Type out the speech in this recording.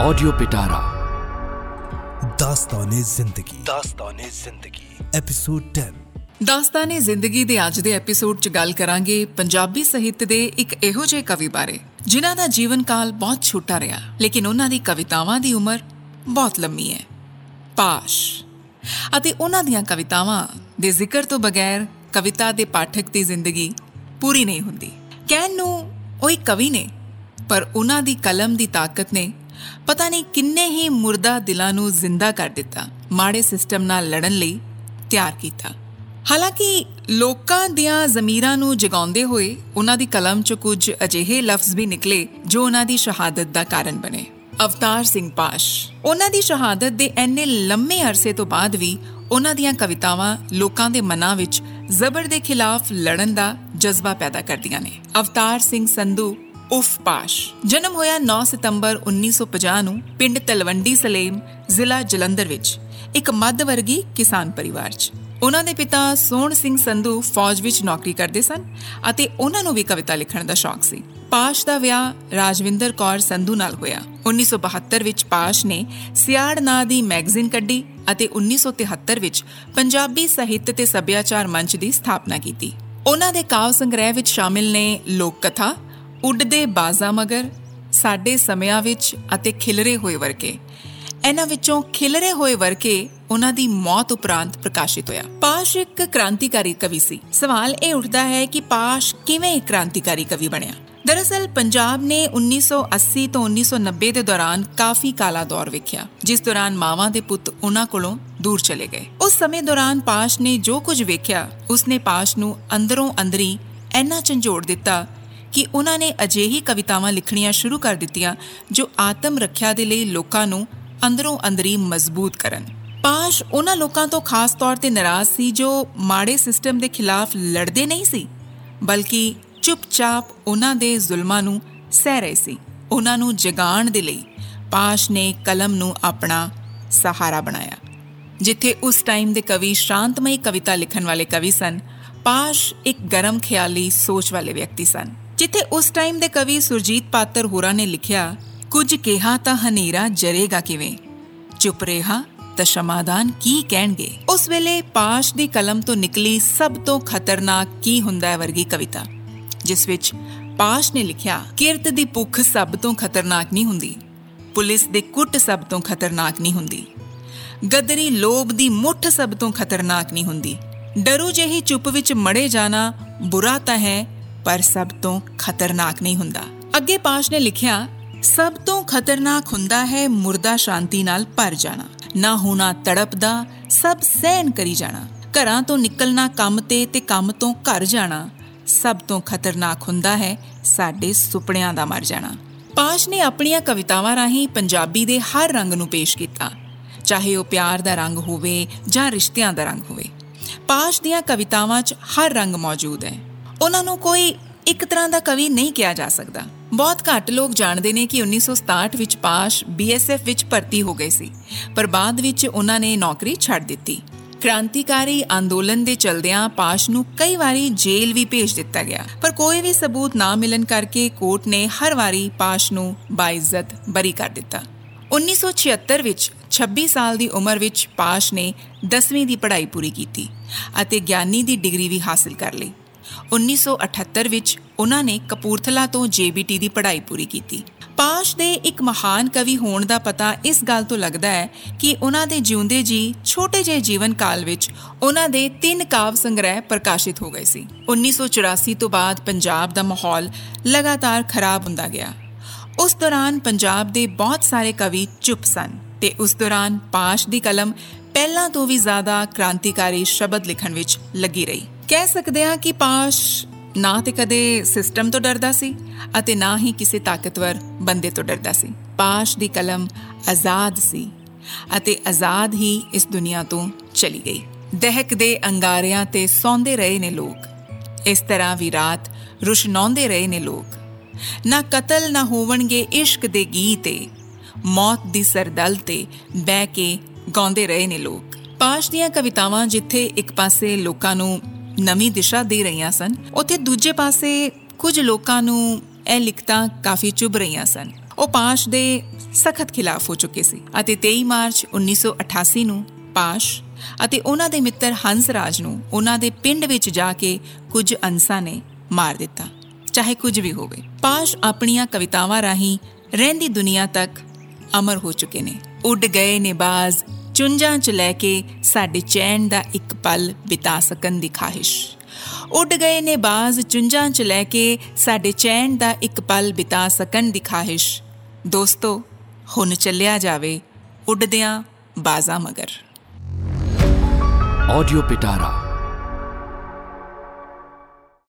Audio पिटारा ਦਾਸਤਾਨੇ ਜ਼ਿੰਦਗੀ ਦਾਸਤਾਨੇ ਜ਼ਿੰਦਗੀ episode 10 Dastane ਜ਼ਿੰਦਗੀ ਦੇ ਅੱਜ ਦੇ ਐਪੀਸੋਡ 'ਚ ਗੱਲ ਕਰਾਂਗੇ ਪੰਜਾਬੀ ਸਾਹਿਤ ਦੇ ਇੱਕ ਇਹੋ ਜਿਹੇ ਕਵੀ ਬਾਰੇ ਜਿਨ੍ਹਾਂ ਦਾ ਜੀਵਨ ਕਾਲ ਬਹੁਤ ਛੋਟਾ ਰਿਹਾ ਲੇਕਿਨ ਉਹਨਾਂ ਦੀ ਕਵਿਤਾਵਾਂ ਦੀ ਉਮਰ ਬਹੁਤ ਲੰਮੀ ਹੈ ਪਾਸ਼ ਅਤੇ ਉਹਨਾਂ ਦੀਆਂ ਕਵਿਤਾਵਾਂ ਦੇ ਜ਼ਿਕਰ ਤੋਂ ਬਗੈਰ ਕਵਿਤਾ ਦੇ ਪਾਠਕ ਦੀ ਜ਼ਿੰਦਗੀ ਪੂਰੀ ਨਹੀਂ ਹੁੰਦੀ ਕਹਿਣ ਨੂੰ ਉਹ ਇੱਕ ਕਵੀ ਨੇ ਪਰ ਉਹਨਾਂ ਦੀ ਕਲਮ ਦੀ ਤਾਕਤ ਨੇ ਪਤਾ ਨਹੀਂ ਕਿੰਨੇ ਹੀ ਮੁਰਦਾ ਦਿਲਾਂ ਨੂੰ ਜ਼ਿੰਦਾ ਕਰ ਦਿੱਤਾ, ਮਾੜੇ ਸਿਸਟਮ ਨਾਲ ਲੜਨ ਲਈ ਤਿਆਰ ਕੀਤਾ। ਹਾਲਾਂਕਿ ਲੋਕਾਂ ਦੀਆਂ ਜ਼ਮੀਰਾਂ ਨੂੰ ਜਗਾਉਂਦੇ ਹੋਏ ਉਹਨਾਂ ਦੀ ਕਲਮ 'ਚ ਕੁਝ ਅਜਿਹੇ ਲਫ਼ਜ਼ ਵੀ ਨਿਕਲੇ ਜੋ ਉਹਨਾਂ ਦੀ ਸ਼ਹਾਦਤ ਦਾ ਕਾਰਨ ਬਣੇ। ਅਵਤਾਰ ਸਿੰਘ ਪਾਸ਼। ਉਹਨਾਂ ਦੀ ਸ਼ਹਾਦਤ ਦੇ ਐਨੇ ਲੰਮੇ ਅਰਸੇ ਤੋਂ ਬਾਅਦ ਵੀ ਉਹਨਾਂ ਦੀਆਂ ਕਵਿਤਾਵਾਂ ਲੋਕਾਂ ਦੇ ਮਨਾਂ ਵਿੱਚ ਜ਼ਬਰ ਦੇ ਖਿਲਾਫ ਲੜਨ ਦਾ ਜਜ਼ਬਾ ਪੈਦਾ ਕਰਦੀਆਂ ਨੇ। ਅਵਤਾਰ ਸਿੰਘ ਸੰਧੂ ਉਫ ਪਾਸ਼। ਜਨਮ ਹੋਇਆ 9 ਸਤੰਬਰ 1950 ਨੂੰ ਪਿੰਡ ਤਲਵੰਡੀ ਸਲੇਮ, ਜ਼ਿਲ੍ਹਾ ਜਲੰਧਰ ਵਿੱਚ, ਇੱਕ ਮੱਧ ਵਰਗੀ ਕਿਸਾਨ ਪਰਿਵਾਰ 'ਚ। ਉਹਨਾਂ ਦੇ ਪਿਤਾ ਸੋਹਣ ਸਿੰਘ ਸੰਧੂ ਫੌਜ ਵਿੱਚ ਨੌਕਰੀ ਕਰਦੇ ਸਨ ਅਤੇ ਉਹਨਾਂ ਨੂੰ ਵੀ ਕਵਿਤਾ ਲਿਖਣ ਦਾ ਸ਼ੌਕ ਸੀ। ਪਾਸ਼ ਦਾ ਵਿਆਹ ਰਾਜਵਿੰਦਰ ਕੌਰ ਸੰਧੂ ਨਾਲ ਹੋਇਆ। 1972 ਵਿੱਚ ਪਾਸ਼ ਨੇ ਸਿਆੜ ਨਾਂ ਦੀ ਮੈਗਜ਼ੀਨ ਕੱਢੀ ਅਤੇ 1973 ਵਿੱਚ ਪੰਜਾਬੀ ਸਾਹਿਤ ਤੇ ਸੱਭਿਆਚਾਰ ਮੰਚ ਦੀ ਸਥਾਪਨਾ ਕੀਤੀ। ਉਹਨਾਂ ਦੇ ਕਾਵ ਸੰਗ੍ਰਹਿ ਵਿੱਚ ਸ਼ਾਮਿਲ ਨੇ ਲੋਕ ਕਥਾ ਉੱਡਦੇ ਬਾਜ਼ਾਂ ਮਗਰ, ਸਾਡੇ ਸਮਿਆਂ ਵਿੱਚ ਅਤੇ ਖਿਲਰੇ ਹੋਏ ਵਰਕੇ ਇਹਨਾਂ ਵਿੱਚੋਂ ਖਿਲਰੇ ਹੋਏ ਵਰਕੇ ਉਹਨਾਂ ਦੀ ਮੌਤ ਉਪਰੰਤ ਪ੍ਰਕਾਸ਼ਿਤ ਹੋਇਆ। ਪਾਸ਼ ਇੱਕ ਕ੍ਰਾਂਤੀਕਾਰੀ ਕਵੀ ਸੀ। ਸਵਾਲ ਇਹ ਉੱਠਦਾ ਹੈ ਕਿ ਪਾਸ਼ ਕਿਵੇਂ ਇੱਕ ਕ੍ਰਾਂਤੀਕਾਰੀ ਕਵੀ ਬਣਿਆ? ਦਰਅਸਲ, ਪੰਜਾਬ ਨੇ 1980 ਤੋਂ 1990 ਦੇ ਦੌਰਾਨ ਕਾਫੀ ਕਾਲਾ ਦੌਰ ਵੇਖਿਆ, ਜਿਸ ਦੌਰਾਨ ਮਾਵਾਂ ਦੇ ਪੁੱਤ ਉਹਨਾਂ ਕੋਲੋਂ ਦੂਰ ਚਲੇ ਗਏ। ਉਸ ਸਮੇਂ ਦੌਰਾਨ ਪਾਸ਼ ਨੇ ਜੋ ਕੁਝ ਵੇਖਿਆ, ਉਸਨੇ ਪਾਸ਼ ਨੂੰ ਅੰਦਰੋਂ ਅੰਦਰੀ ਇੰਨਾ ਝੰਜੋੜ ਦਿੱਤਾ ਕਿ ਉਹਨਾਂ ਨੇ ਅਜਿਹੀ ਕਵਿਤਾਵਾਂ ਲਿਖਣੀਆਂ ਸ਼ੁਰੂ ਕਰ ਦਿੱਤੀਆਂ ਜੋ ਆਤਮ ਰੱਖਿਆ ਦੇ ਲਈ ਲੋਕਾਂ ਨੂੰ ਅੰਦਰੋਂ ਅੰਦਰੀ ਮਜ਼ਬੂਤ ਕਰਨ। ਪਾਸ਼ ਉਹਨਾਂ ਲੋਕਾਂ ਤੋਂ ਖਾਸ ਤੌਰ ਤੇ ਨਾਰਾਜ਼ ਸੀ ਜੋ ਮਾੜੇ ਸਿਸਟਮ ਦੇ ਖਿਲਾਫ ਲੜਦੇ ਨਹੀਂ ਸੀ, ਬਲਕਿ ਚੁੱਪਚਾਪ ਉਹਨਾਂ ਦੇ ਜ਼ੁਲਮਾਂ ਨੂੰ ਸਹਿ ਰਹੇ ਸੀ। ਉਹਨਾਂ ਨੂੰ ਜਗਾਉਣ ਦੇ ਲਈ ਪਾਸ਼ ਨੇ ਕਲਮ ਨੂੰ ਆਪਣਾ ਸਹਾਰਾ ਬਣਾਇਆ। ਜਿੱਥੇ ਉਸ ਟਾਈਮ ਦੇ ਕਵੀ ਸ਼ਾਂਤਮਈ ਕਵਿਤਾ ਲਿਖਣ ਵਾਲੇ ਕਵੀ ਸਨ, ਪਾਸ਼ ਇੱਕ ਗਰਮ ਖਿਆਲੀ ਸੋਚ ਵਾਲੇ ਵਿਅਕਤੀ ਸਨ। ਜਿੱਥੇ ਉਸ ਟਾਈਮ ਦੇ ਕਵੀ ਸੁਰਜੀਤ ਪਾਤਰ ਹੋਰਾਂ ਨੇ ਲਿਖਿਆ, ਕੁਝ ਕਿਹਾ ਤਾਂ ਹਨੇਰਾ ਜਰੇਗਾ ਕਿਵੇਂ? ਚੁੱਪ ਰਿਹਾ ਤਾਂ ਸ਼ਮਾਦਾਨ ਕੀ ਕਹਿਣਗੇ? ਉਸ ਵੇਲੇ ਪਾਸ਼ ਦੀ ਕਲਮ ਤੋਂ ਨਿਕਲੀ ਸਭ ਤੋਂ ਖਤਰਨਾਕ ਕੀ ਹੁੰਦਾ ਹੈ ਵਰਗੀ ਕਵਿਤਾ, ਜਿਸ ਵਿੱਚ ਪਾਸ਼ ਨੇ ਲਿਖਿਆ, ਕਿਰਤ ਦੀ ਭੁੱਖ ਸਭ ਤੋਂ ਖਤਰਨਾਕ ਨਹੀਂ ਹੁੰਦੀ, ਪੁਲਿਸ ਦੇ ਕੁੱਟ ਸਭ ਤੋਂ ਖਤਰਨਾਕ ਨਹੀਂ ਹੁੰਦੀ, ਗਦਰੀ ਲੋਭ ਦੀ ਮੁੱਠ ਸਭ ਤੋਂ ਖਤਰਨਾਕ ਨਹੀਂ ਹੁੰਦੀ, ਡਰੂ ਜਿਹੀ ਚੁੱਪ ਵਿੱਚ ਮੜੇ ਜਾਣਾ ਬੁਰਾ ਤਾਂ ਹੈ ਪਰ ਸਭ ਤੋਂ ਖਤਰਨਾਕ ਨਹੀਂ ਹੁੰਦਾ। ਅੱਗੇ ਪਾਸ਼ ਨੇ ਲਿਖਿਆ, ਸਭ ਤੋਂ ਖਤਰਨਾਕ ਹੁੰਦਾ ਹੈ ਮੁਰਦਾ ਸ਼ਾਂਤੀ ਨਾਲ ਭਰ ਜਾਣਾ। ਨਾ ਹੋਣਾ ਤੜਪਦਾ, ਸਭ ਸਹਿਨ ਕਰੀ ਜਾਣਾ। ਘਰਾਂ ਤੋਂ ਨਿਕਲਣਾ ਕੰਮ ਤੇ ਤੇ ਕੰਮ ਤੋਂ ਘਰ ਜਾਣਾ, ਸਭ ਤੋਂ ਖਤਰਨਾਕ ਹੁੰਦਾ ਹੈ ਸਾਡੇ ਸੁਪਨਿਆਂ ਦਾ ਮਰ ਜਾਣਾ। ਪਾਸ਼ ਨੇ ਆਪਣੀਆਂ ਕਵਿਤਾਵਾਂ ਰਾਹੀਂ ਪੰਜਾਬੀ ਦੇ ਹਰ ਰੰਗ ਨੂੰ ਪੇਸ਼ ਕੀਤਾ, ਚਾਹੇ ਉਹ ਪਿਆਰ ਦਾ ਰੰਗ ਹੋਵੇ ਜਾਂ ਰਿਸ਼ਤਿਆਂ ਦਾ ਰੰਗ ਹੋਵੇ। ਪਾਸ਼ ਦੀਆਂ ਕਵਿਤਾਵਾਂ 'ਚ ਹਰ ਰੰਗ ਮੌਜੂਦ ਹੈ। ਉਹਨਾਂ ਨੂੰ ਕੋਈ ਇੱਕ ਤਰ੍ਹਾਂ ਦਾ ਕਵੀ ਨਹੀਂ ਕਿਹਾ ਜਾ ਸਕਦਾ। ਬਹੁਤ ਘੱਟ ਲੋਕ ਜਾਣਦੇ ਨੇ ਕਿ 1967 ਵਿੱਚ ਪਾਸ਼ ਬੀਐਸਐਫ ਵਿੱਚ ਭਰਤੀ ਹੋ ਗਏ ਸੀ, ਪਰ ਬਾਅਦ ਵਿੱਚ ਉਹਨਾਂ ਨੇ ਨੌਕਰੀ ਛੱਡ ਦਿੱਤੀ। ਕ੍ਰਾਂਤੀਕਾਰੀ ਅੰਦੋਲਨ ਦੇ ਚਲਦਿਆਂ ਪਾਸ਼ ਨੂੰ ਕਈ ਵਾਰੀ ਜੇਲ੍ਹ ਵੀ ਭੇਜ ਦਿੱਤਾ ਗਿਆ, ਪਰ ਕੋਈ ਵੀ ਸਬੂਤ ਨਾ ਮਿਲਣ ਕਰਕੇ ਕੋਰਟ ਨੇ ਹਰ ਵਾਰੀ ਪਾਸ਼ ਨੂੰ ਬਾਇਜ਼ਤ ਬਰੀ ਕਰ ਦਿੱਤਾ। 1976 ਵਿੱਚ 26 ਸਾਲ ਦੀ ਉਮਰ ਵਿੱਚ ਪਾਸ਼ ਨੇ 10ਵੀਂ ਦੀ ਪੜ੍ਹਾਈ ਪੂਰੀ ਕੀਤੀ ਅਤੇ ਗਿਆਨੀ ਦੀ ਡਿਗਰੀ ਵੀ ਹਾਸਲ ਕਰ ਲਈ। 1978 ਵਿੱਚ ਉਹਨਾਂ ਨੇ ਕਪੂਰਥਲਾ ਤੋਂ ਜੇਬੀਟੀ ਦੀ ਪੜ੍ਹਾਈ ਪੂਰੀ ਕੀਤੀ। ਪਾਸ਼ ਦੇ ਇੱਕ ਮਹਾਨ ਕਵੀ ਹੋਣ ਦਾ ਪਤਾ ਇਸ ਗੱਲ ਤੋਂ ਲੱਗਦਾ ਹੈ ਕਿ ਉਹਨਾਂ ਦੇ ਜਿਉਂਦੇ ਜੀ ਛੋਟੇ ਜਿਹੇ ਜੀਵਨ ਕਾਲ ਵਿੱਚ ਉਹਨਾਂ ਦੇ ਤਿੰਨ ਕਾਵ ਸੰਗ੍ਰਹਿ ਪ੍ਰਕਾਸ਼ਿਤ ਹੋ ਗਏ ਸੀ। 1984 ਤੋਂ ਬਾਅਦ ਪੰਜਾਬ ਦਾ ਮਾਹੌਲ ਲਗਾਤਾਰ ਖਰਾਬ ਹੁੰਦਾ ਗਿਆ। ਉਸ ਦੌਰਾਨ ਪੰਜਾਬ ਦੇ ਬਹੁਤ ਸਾਰੇ ਕਵੀ ਚੁੱਪ ਸਨ ਤੇ ਉਸ ਦੌਰਾਨ ਪਾਸ਼ ਦੀ ਕਲਮ ਪਹਿਲਾਂ ਤੋਂ ਵੀ ਜ਼ਿਆਦਾ ਕ੍ਰਾਂਤੀਕਾਰੀ ਸ਼ਬਦ ਲਿਖਣ ਵਿੱਚ ਲੱਗੀ ਰਹੀ। ਕਹਿ ਸਕਦੇ ਹਾਂ ਕਿ ਪਾਸ਼ ਨਾ ਤੇ ਕਦੇ ਸਿਸਟਮ ਤੋਂ ਡਰਦਾ ਸੀ ਅਤੇ ਨਾ ਹੀ ਕਿਸੇ ਤਾਕਤਵਰ ਬੰਦੇ ਤੋਂ ਡਰਦਾ ਸੀ। ਪਾਸ਼ ਦੀ ਕਲਮ ਆਜ਼ਾਦ ਸੀ ਅਤੇ ਆਜ਼ਾਦ ਹੀ ਇਸ ਦੁਨੀਆ ਤੋਂ ਚਲੀ ਗਈ। ਦਹਿਕਦੇ ਅੰਗਾਰਿਆਂ ਤੇ ਸੌਂਦੇ ਰਹੇ ਨੇ ਲੋਕ। ਇਸ ਤਰ੍ਹਾਂ ਵੀ ਰਾਤ ਰੁਸ਼ਨਾਉਂਦੇ ਰਹੇ ਨੇ ਲੋਕ। ਨਾ ਕਤਲ, ਨਾ ਹੋਵਣਗੇ ਇਸ਼ਕ ਦੇ ਗੀਤੇ ਮੌਤ ਦੀ ਸਰਦਲ ਤੇ ਬਹਿ ਕੇ ਗਾਉਂਦੇ ਰਹੇ ਨੇ ਲੋਕ। ਪਾਸ਼ ਦੀਆਂ ਕਵਿਤਾਵਾਂ ਜਿੱਥੇ ਇੱਕ ਪਾਸੇ ਲੋਕਾਂ ਨੂੰ ਨਵੀਂ ਦਿਸ਼ਾ ਦੇ ਰਹੀਆਂ ਸਨ। ਉੱਥੇ ਦੂਜੇ ਪਾਸੇ ਕੁਝ ਲੋਕਾਂ ਨੂੰ ਇਹ ਲਿਖਤਾਂ ਕਾਫੀ ਚੁਭ ਰਹੀਆਂ ਸਨ। ਉਹ ਪਾਸ਼ ਦੇ ਸਖਤ ਖਿਲਾਫ ਹੋ ਚੁੱਕੇ ਸੀ ਅਤੇ 23 ਮਾਰਚ 1988 ਨੂੰ ਪਾਸ਼ ਅਤੇ ਉਹਨਾਂ ਦੇ ਮਿੱਤਰ ਹੰਸ ਰਾਜ ਨੂੰ ਉਹਨਾਂ ਦੇ ਪਿੰਡ ਵਿੱਚ ਜਾ ਕੇ ਕੁਝ ਅੰਸਾਂ ਨੇ ਮਾਰ ਦਿੱਤਾ, ਚਾਹੇ ਕੁਝ ਵੀ ਹੋਵੇ। ਪਾਸ਼ ਆਪਣੀਆਂ ਕਵਿਤਾਵਾਂ ਰਾਹੀਂ ਰਹਿੰਦੀ ਦੁਨੀਆ ਤੱਕ ਅਮਰ ਹੋ ਚੁੱਕੇ ਨੇ। ਉੱਡ ਗਏ ਨੇ ਬਾਜ਼, ਚੁੰਝਾਂ 'ਚ ਲੈ ਕੇ ਸਾਡੇ ਚੈਨ ਦਾ ਇੱਕ ਪਲ ਬਿਤਾ ਸਕਣ ਦੀ ਖਾਹਿਸ਼। ਉੱਡ ਗਏ ਨੇ ਬਾਜ਼ ਚੁੰਝਾਂ 'ਚ ਲੈ ਕੇ ਸਾਡੇ ਚੈਨ ਦਾ ਇੱਕ ਪਲ ਬਿਤਾ ਸਕਣ ਦੀ ਖਾਹਿਸ਼। ਦੋਸਤੋ, ਹੁਣ ਚੱਲਿਆ ਜਾਵੇ ਉੱਡਦਿਆਂ ਬਾਜ਼ਾਂ ਮਗਰ। ਆਡੀਓ ਪਿਟਾਰਾ